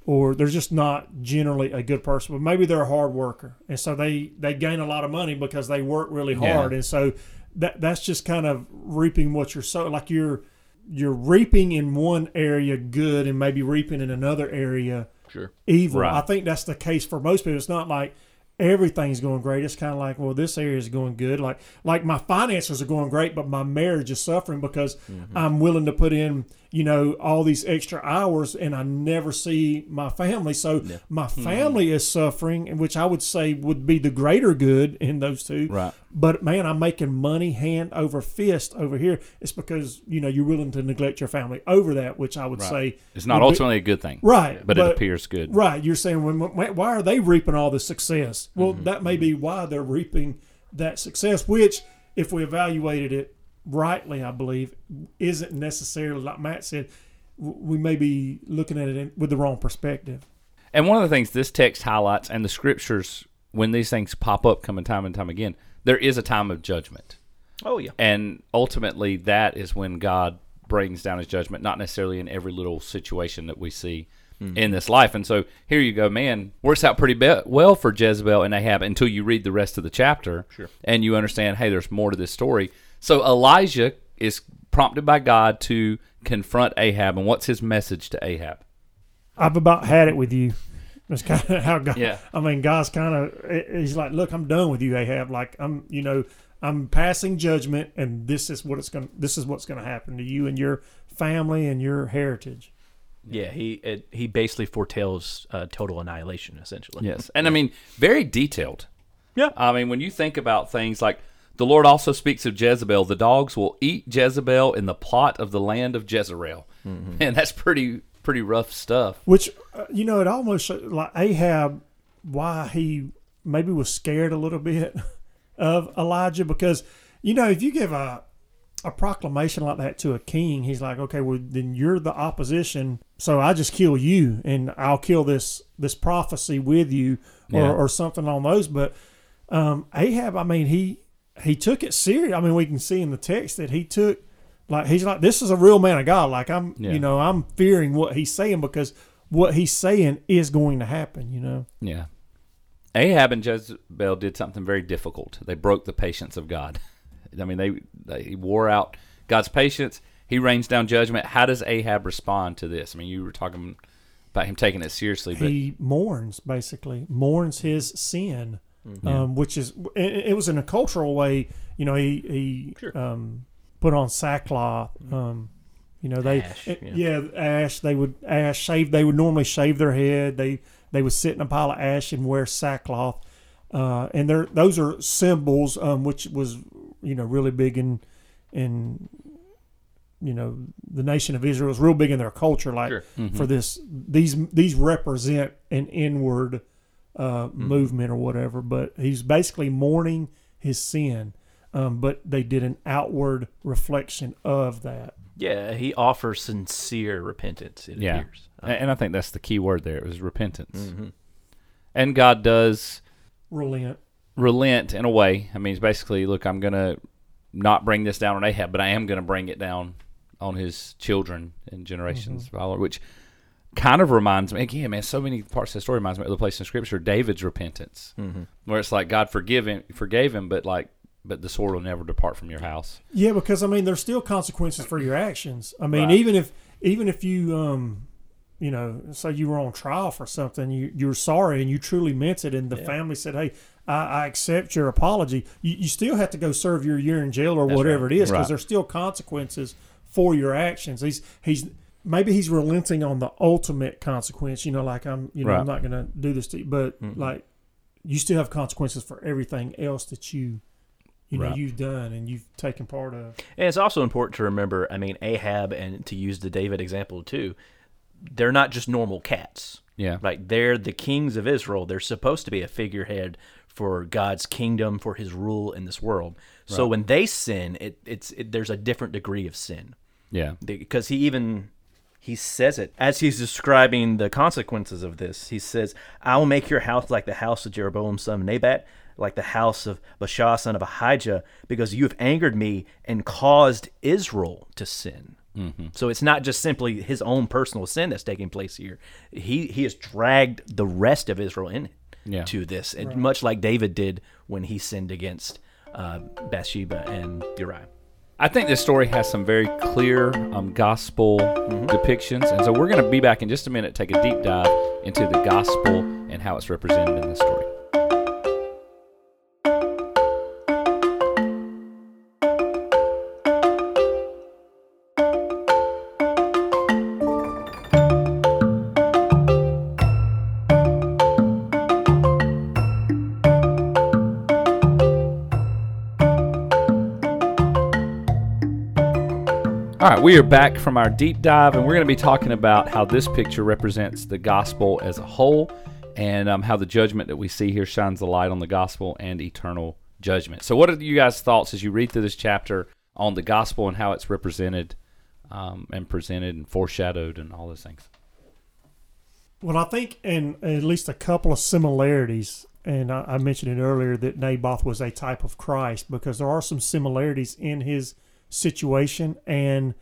or they're just not generally a good person, but maybe they're a hard worker, and so they they gain a lot of money because they work really Yeah. hard, and so that that's just kind of reaping what you're sow like you're you're reaping in one area good and maybe reaping in another area sure. evil. Right. I think that's the case for most people. It's not like everything's going great. It's kind of like, well, this area is going good. Like like my finances are going great, but my marriage is suffering because Mm-hmm. I'm willing to put in, you know, all these extra hours and I never see my family. So my Mm-hmm. family is suffering, and which I would say would be the greater good in those two. Right. But man, I'm making money hand over fist over here. It's because you know you're willing to neglect your family over that, which I would say It's not would be- ultimately a good thing. Right, But, it appears good. Right, you're saying why are they reaping all the success? Well, Mm-hmm. that may be why they're reaping that success, which, if we evaluated it rightly, I believe, isn't necessarily like Matt said. We may be looking at it in, with the wrong perspective. And one of the things this text highlights, and the scriptures, when these things pop up, coming time and time again, there is a time of judgment. Oh yeah. And ultimately, that is when God brings down his judgment, not necessarily in every little situation that we see hmm. in this life. And so here you go, man, works out pretty be- well for Jezebel and Ahab until you read the rest of the chapter Sure. and you understand, hey, there's more to this story. So Elijah is prompted by God to confront Ahab. And what's his message to Ahab? I've about had it with you. That's kind of how God. Yeah. I mean, God's kind of. He's like, look, I'm done with you, Ahab. Like, I'm, you know, I'm passing judgment, and this is what it's going. to This is what's going to happen to you and your family and your heritage. Yeah, he it, he basically foretells uh, total annihilation, essentially. Yes. And I mean, very detailed. Yeah. I mean, when you think about things like the Lord also speaks of Jezebel, the dogs will eat Jezebel in the plot of the land of Jezreel. And that's pretty pretty rough stuff. Which, uh, you know, it almost uh, like Ahab, why he maybe was scared a little bit of Elijah because, you know, if you give a a proclamation like that to a king, he's like, okay, well then you're the opposition, so I just kill you and I'll kill this this prophecy with you or, Yeah. or something on those. But um, Ahab, I mean, he he took it serious. I mean, we can see in the text that he took like he's like this is a real man of God. Like I'm, Yeah. you know, I'm fearing what he's saying because what he's saying is going to happen. You know, Yeah. Ahab and Jezebel did something very difficult. They broke the patience of God. I mean, they they wore out God's patience. He rains down judgment. How does Ahab respond to this? I mean, you were talking about him taking it seriously, but he mourns basically mourns his sin, Mm-hmm. um, which is it, it was in a cultural way. You know, he he um, put on sackcloth. Mm-hmm. Um, You know, they Ash, yeah. yeah. ash. They would ash shave. They would normally shave their head. They they would sit in a pile of ash and wear sackcloth. Uh, and they're those are symbols, um, which was you know really big in in you know the nation of Israel was real big in their culture. Like Sure. for this, these these represent an inward uh, movement or whatever. But he's basically mourning his sin, um, but they did an outward reflection of that. Yeah, he offers sincere repentance. It Yeah. appears. Uh, And and I think that's the key word there. It was repentance. mhm. And God does Relent. relent in a way. I mean, it's basically, look, I'm going to not bring this down on Ahab, but I am going to bring it down on his children and generations following, which kind of reminds me, again, man, so many parts of the story reminds me of the place in Scripture, David's repentance, Mm-hmm. where it's like God forgive him, forgave him, but like, but the sword will never depart from your house. Yeah, because I mean, there's still consequences for your actions. I mean, Right. even if even if you um, you know, say you were on trial for something, you you're sorry and you truly meant it, and the Yeah. family said, "Hey, I, I accept your apology." You, you still have to go serve your year in jail or That's whatever right. it is, because Right. there's still consequences for your actions. He's he's maybe he's relenting on the ultimate consequence. You know, like I'm, you know, I'm not going to do this to you, but Mhm. like you still have consequences for everything else that you. You know, Right. you've done and you've taken part of. And it's also important to remember, I mean, Ahab, and to use the David example too, they're not just normal cats. Yeah. Like they're the kings of Israel. They're supposed to be a figurehead for God's kingdom, for His rule in this world. So when they sin, it, it's it, there's a different degree of sin Yeah. because he even he says it as he's describing the consequences of this. He says, "I will make your house like the house of Jeroboam son of Nebat, like the house of Baasha son of Ahijah, because you have angered me and caused Israel to sin." Mm-hmm. So it's not just simply his own personal sin that's taking place here. He he has dragged the rest of Israel in Yeah. to this, and much like David did when he sinned against uh, Bathsheba and Uriah. I think this story has some very clear um, gospel depictions, and so we're going to be back in just a minute, take a deep dive into the gospel and how it's represented in this story. All right, we are back from our deep dive, and we're going to be talking about how this picture represents the gospel as a whole, and um, how the judgment that we see here shines the light on the gospel and eternal judgment. So, what are you guys' thoughts as you read through this chapter on the gospel and how it's represented um, and presented and foreshadowed and all those things? Well, I think in at least a couple of similarities, and I, I mentioned it earlier that Naboth was a type of Christ because there are some similarities in his situation and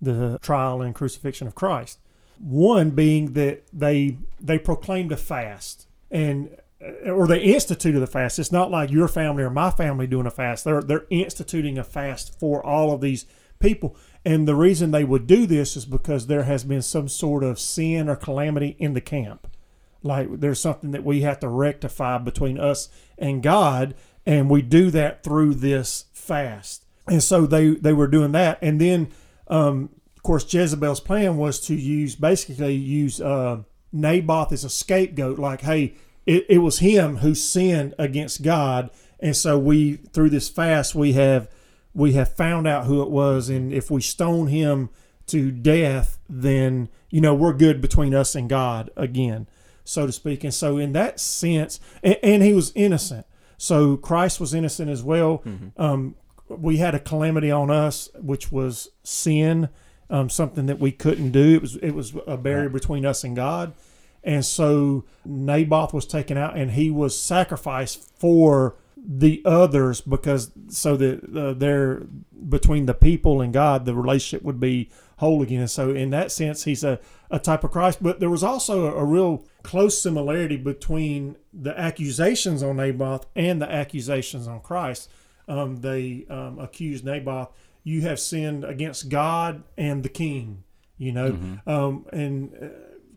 the trial and crucifixion of Christ. One being that they they proclaimed a fast and uh, or they instituted a fast. It's not like your family or my family doing a fast. They're they're instituting a fast for all of these people. And the reason they would do this is because there has been some sort of sin or calamity in the camp. Like there's something that we have to rectify between us and God, and we do that through this fast. And so they they were doing that, and then um, of course Jezebel's plan was to use basically use uh, Naboth as a scapegoat. Like, hey, it, it was him who sinned against God, and so we through this fast we have we have found out who it was, and if we stone him to death, then you know we're good between us and God again, so to speak. And so in that sense, and, and he was innocent. So Christ was innocent as well. Um, we had a calamity on us, which was sin, um, something that we couldn't do. It was it was a barrier between us and God, and so Naboth was taken out, and he was sacrificed for the others because so that uh, they're between the people and God, the relationship would be whole again. And so in that sense, he's a, a type of Christ. But there was also a, a real close similarity between the accusations on Naboth and the accusations on Christ. Um, they um, accused Naboth, you have sinned against God and the king, you know. Um, and uh,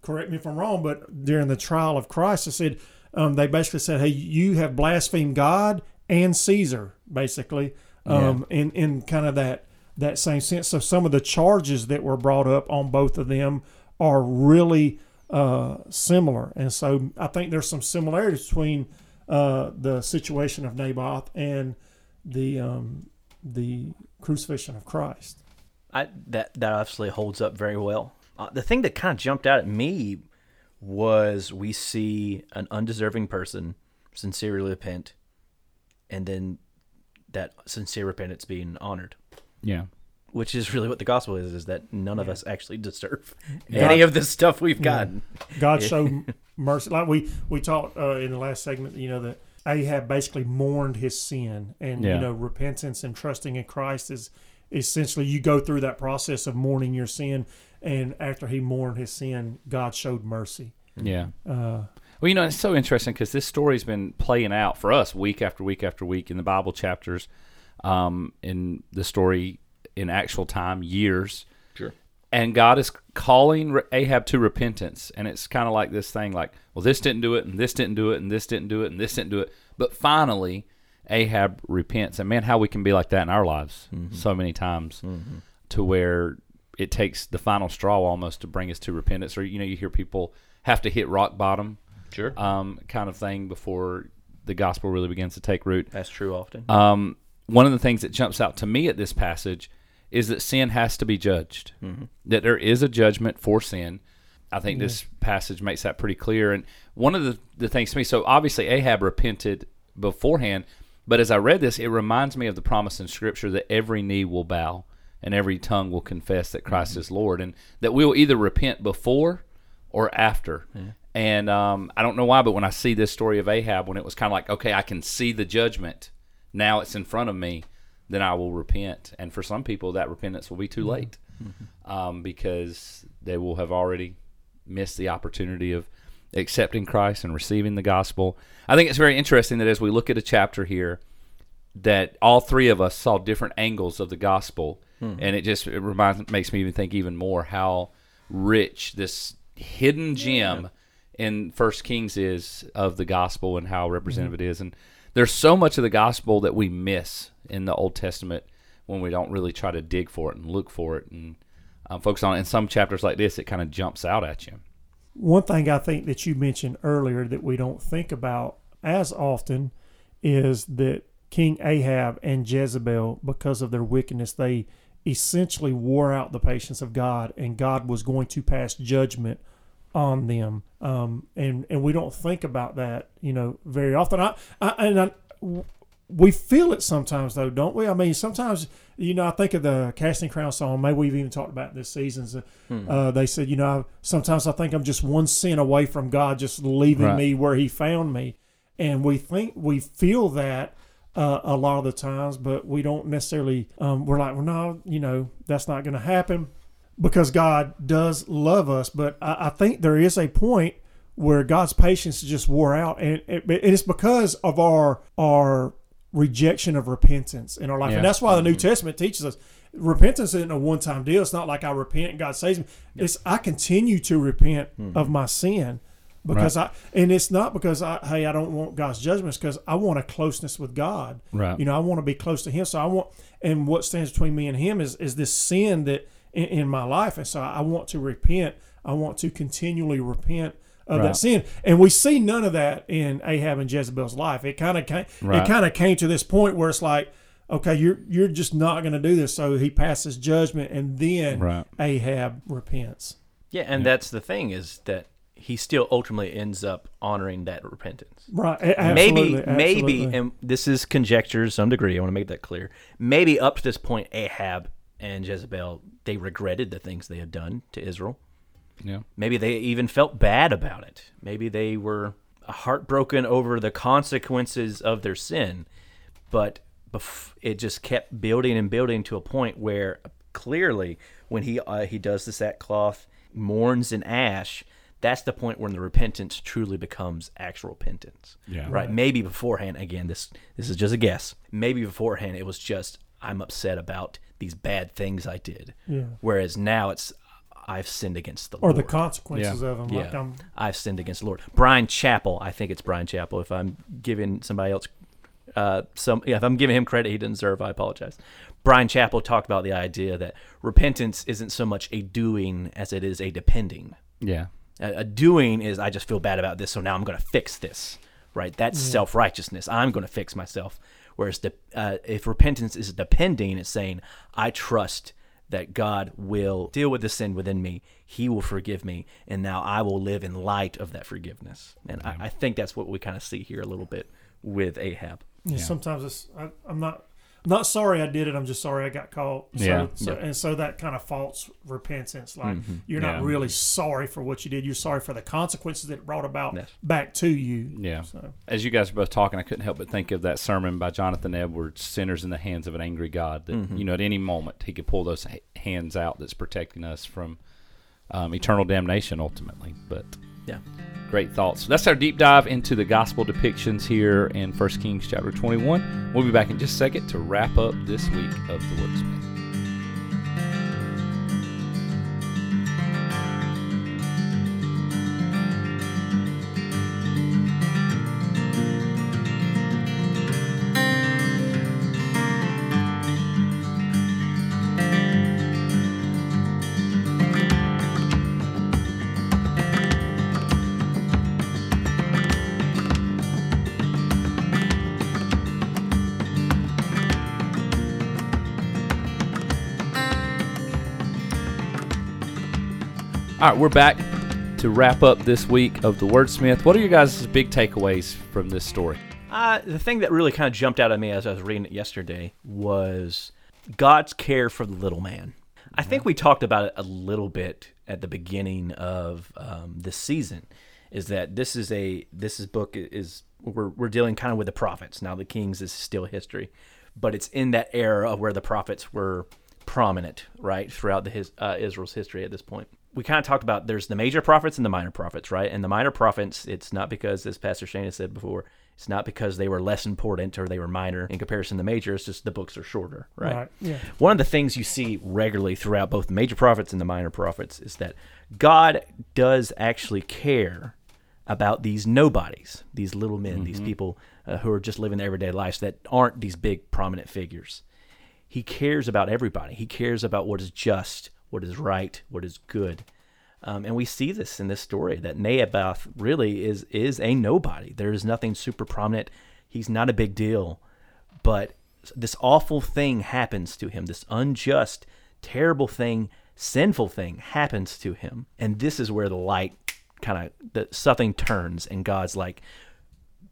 correct me if I'm wrong, but during the trial of Christ, I said, um, they basically said, hey, you have blasphemed God and Caesar, basically, um, in, in kind of that that same sense. So some of the charges that were brought up on both of them are really uh, similar, and so I think there's some similarities between uh, the situation of Naboth and the um, the crucifixion of Christ. I, that that obviously holds up very well. Uh, the thing that kind of jumped out at me was we see an undeserving person sincerely repent, and then that sincere repentance being honored, Yeah. which is really what the gospel is: is that none of us actually deserve God- any of this stuff we've gotten. God showed mercy. Like we we talked uh, in the last segment, you know that Ahab basically mourned his sin, and Yeah. you know repentance and trusting in Christ is essentially you go through that process of mourning your sin, and after he mourned his sin, God showed mercy. Yeah. Uh, Well, you know, it's so interesting because this story's been playing out for us week after week after week in the Bible chapters, um, in the story in actual time, years. Sure. And God is calling Ahab to repentance. And it's kind of like this thing like, well, this didn't do it, and this didn't do it, and this didn't do it, and this didn't do it. But finally, Ahab repents. And man, how we can be like that in our lives so many times to where it takes the final straw almost to bring us to repentance. Or, you know, you hear people have to hit rock bottom Sure, um, kind of thing before the gospel really begins to take root. that's true. Often, Um, one of the things that jumps out to me at this passage is that sin has to be judged. That there is a judgment for sin. I think this passage makes that pretty clear. And one of the, the things to me, so obviously Ahab repented beforehand, but as I read this, it reminds me of the promise in Scripture that every knee will bow and every tongue will confess that Christ is Lord, and that we will either repent before or after. And um, I don't know why, but when I see this story of Ahab, when it was kind of like, okay, I can see the judgment, now it's in front of me, then I will repent. And for some people, that repentance will be too mm-hmm. late mm-hmm. um, because they will have already missed the opportunity of accepting Christ and receiving the gospel. I think it's very interesting that as we look at a chapter here, that all three of us saw different angles of the gospel, hmm. and it just it reminds makes me even think even more how rich this hidden gem in First Kings is of the gospel and how representative mm-hmm. it is. And there's so much of the gospel that we miss in the Old Testament when we don't really try to dig for it and look for it and um, focus on it. In some chapters like this, it kind of jumps out at you. One thing I think that you mentioned earlier that we don't think about as often is that King Ahab and Jezebel, because of their wickedness, they essentially wore out the patience of God, and God was going to pass judgment on them. Um, and and we don't think about that, you know, very often. I, I and I, we feel it sometimes though, don't we? I mean, sometimes you know, I think of the Casting Crown song. Maybe we've even talked about this season. Uh, they said, you know, sometimes I think I'm just one sin away from God just leaving Right. me where He found me, and we think we feel that. Uh, a lot of the times, but we don't necessarily. Um, we're like, well, no, you know, that's not going to happen because God does love us. But I, I think there is a point where God's patience just wore out, and it, it's because of our our rejection of repentance in our life, Yeah. and that's why the New mm-hmm. Testament teaches us repentance isn't a one time deal. It's not like I repent and God saves me. It's I continue to repent hmm. of my sin. Because I and it's not because I hey I don't want God's judgments because I want a closeness with God Right. you know I want to be close to Him so I want and what stands between me and Him is is this sin that in, in my life and so I want to repent I want to continually repent of Right. that sin and we see none of that in Ahab and Jezebel's life it kind of came Right. it kind of came to this point where it's like okay you're you're just not going to do this so he passes judgment and then Right. Ahab repents yeah, and that's the thing is that he still ultimately ends up honoring that repentance. right a- maybe absolutely, maybe absolutely. and this is conjecture to some degree i want to make that clear maybe up to this point ahab and jezebel they regretted the things they had done to israel. Yeah. maybe they even felt bad about it. Maybe they were heartbroken over the consequences of their sin. But bef- it just kept building and building to a point where clearly when he uh, he does the sackcloth mourns in ash that's the point when the repentance truly becomes actual repentance. Yeah. right. Maybe beforehand again this this is just a guess. Maybe beforehand it was just i'm upset about these bad things i did Yeah. whereas now it's i've sinned against the or lord the consequences Yeah. of them like yeah, I'm I've sinned against the Lord. Bryan Chapell, I think it's Bryan Chapell. If I'm giving somebody else uh, some, yeah, if I'm giving him credit he didn't deserve, I apologize. Bryan Chapell talked about the idea that repentance isn't so much a doing as it is a depending. Yeah. A, a doing is I just feel bad about this, so now I'm going to fix this. Right? That's self righteousness. I'm going to fix myself. Whereas the, uh, if repentance is depending, it's saying I trust that God will deal with the sin within me. He will forgive me, and now I will live in light of that forgiveness. And I, I think that's what we kind of see here a little bit with Ahab. Yeah, Sometimes it's I, I'm not not sorry I did it. I'm just sorry I got caught. So, Yeah. So, And so that kind of false repentance, like you're not Yeah. really sorry for what you did. You're sorry for the consequences that it brought about Yes. back to you. Yeah. So As you guys were both talking, I couldn't help but think of that sermon by Jonathan Edwards, "Sinners in the Hands of an Angry God." That Mm-hmm. you know, at any moment, He could pull those hands out that's protecting us from um, eternal damnation, ultimately. But Yeah. Great thoughts. That's our deep dive into the gospel depictions here in 1 Kings chapter 21. We'll be back in just a second to wrap up this week of the Wordsmith. All right, we're back to wrap up this week of the Wordsmith. What are your guys' big takeaways from this story? Uh, the thing that really kind of jumped out at me as I was reading it yesterday was God's care for the little man. I think we talked about it a little bit at the beginning of um, this season. Is that this is a this is book is we're we're dealing kind of with the prophets now. The Kings is still history, but it's in that era of where the prophets were prominent, right, throughout the his uh, Israel's history at this point. We kind of talked about there's the major prophets and the minor prophets, right? And the minor prophets, it's not because, as Pastor Shane has said before, it's not because they were less important or they were minor in comparison to the major. It's just the books are shorter, right? Right, yeah. One of the things you see regularly throughout both the major prophets and the minor prophets is that God does actually care about these nobodies, these little men, these people uh, who are just living their everyday lives that aren't these big prominent figures. He cares about everybody. He cares about what is just, what is right, what is good. Um, and we see this in this story that Naboth really is is a nobody. There is nothing super prominent. He's not a big deal, but this awful thing happens to him. This unjust, terrible thing, sinful thing happens to him, and this is where the light kind of that something turns, and God's like,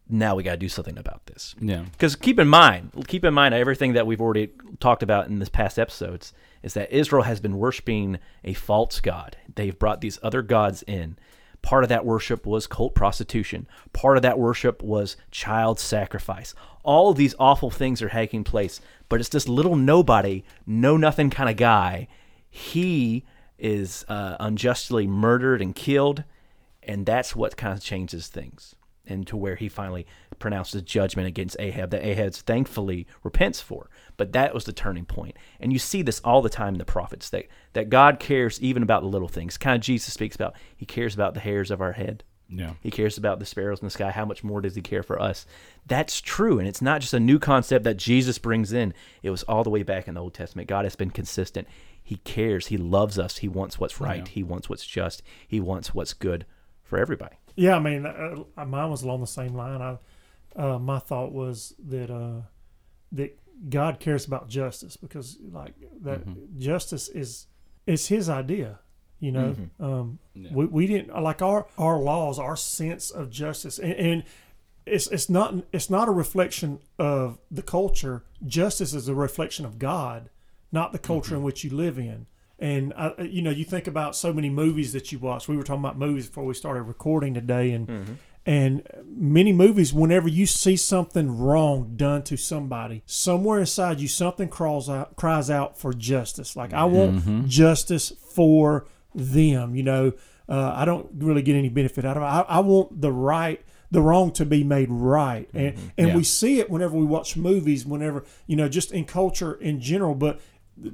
now we got to do something about this. Yeah. Because keep in mind, keep in mind everything that we've already talked about in this past episodes is that Israel has been worshiping a false god. They've brought these other gods in. Part of that worship was cult prostitution. Part of that worship was child sacrifice. All of these awful things are taking place, but it's this little nobody, know nothing kind of guy. He is uh, unjustly murdered and killed, and that's what kind of changes things and to where he finally pronounces judgment against Ahab that Ahab thankfully repents for. But that was the turning point. And you see this all the time in the prophets that, that God cares even about the little things. Kind of Jesus speaks about he cares about the hairs of our head. Yeah. He cares about the sparrows in the sky. How much more does he care for us? That's true. And it's not just a new concept that Jesus brings in. It was all the way back in the Old Testament. God has been consistent. He cares. He loves us. He wants what's right. He wants what's just. He wants what's good for everybody. Yeah, I mean, uh, mine was along the same line. I, uh, my thought was that uh, that God cares about justice because, like, that justice is is His idea. You know, um, we we didn't like our our laws, our sense of justice, and, and it's it's not it's not a reflection of the culture. Justice is a reflection of God, not the culture in which you live in. And I, uh, you know, you think about so many movies that you watch. We were talking about movies before we started recording today, and mm-hmm. and many movies. Whenever you see something wrong done to somebody, somewhere inside you, something crawls out, cries out for justice. Like I want mm-hmm. justice for them. You know, uh, I don't really get any benefit out of it. I, I want the right the wrong to be made right and mm-hmm. and Yeah. we see it whenever we watch movies whenever you know just in culture in general but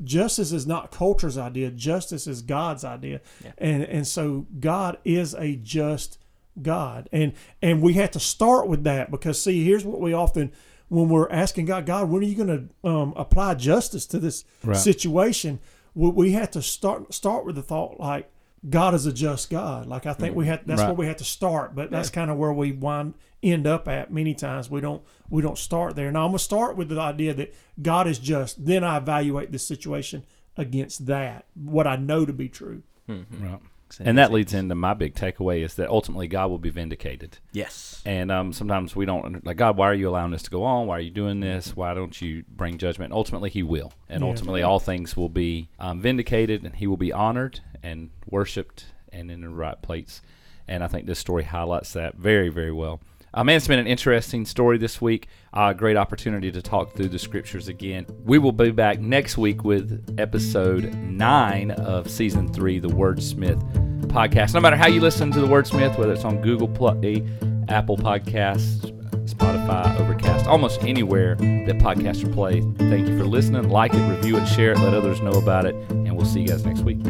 justice is not culture's idea justice is god's idea and and so god is a just god and and we have to start with that because see here's what we often when we're asking God, God, when are you going to um, apply justice to this Right. situation? We, we had to start start with the thought like God is a just God. Like I think we had that's Right. where we had to start, but that's kind of where we wind end up at many times. We don't we don't start there. Now I'm gonna start with the idea that God is just. Then I evaluate this situation against that, what I know to be true. Mm-hmm. Right. And that leads into my big takeaway is that ultimately God will be vindicated. Yes. And um, sometimes we don't like God. Why are you allowing this to go on? Why are you doing this? Why don't you bring judgment? And ultimately, He will, and Yeah. ultimately, all things will be um, vindicated, and He will be honored and worshipped and in the right place. And I think this story highlights that very, very well. Uh, man, it's been an interesting story this week. Uh, great opportunity to talk through the scriptures again. We will be back next week with episode nine of season three, the Wordsmith podcast. No matter how you listen to the Wordsmith, whether it's on Google Play, Apple Podcasts, Spotify, Overcast, almost anywhere that podcasts are played. Thank you for listening. Like it, review it, share it, let others know about it, and we'll see you guys next week.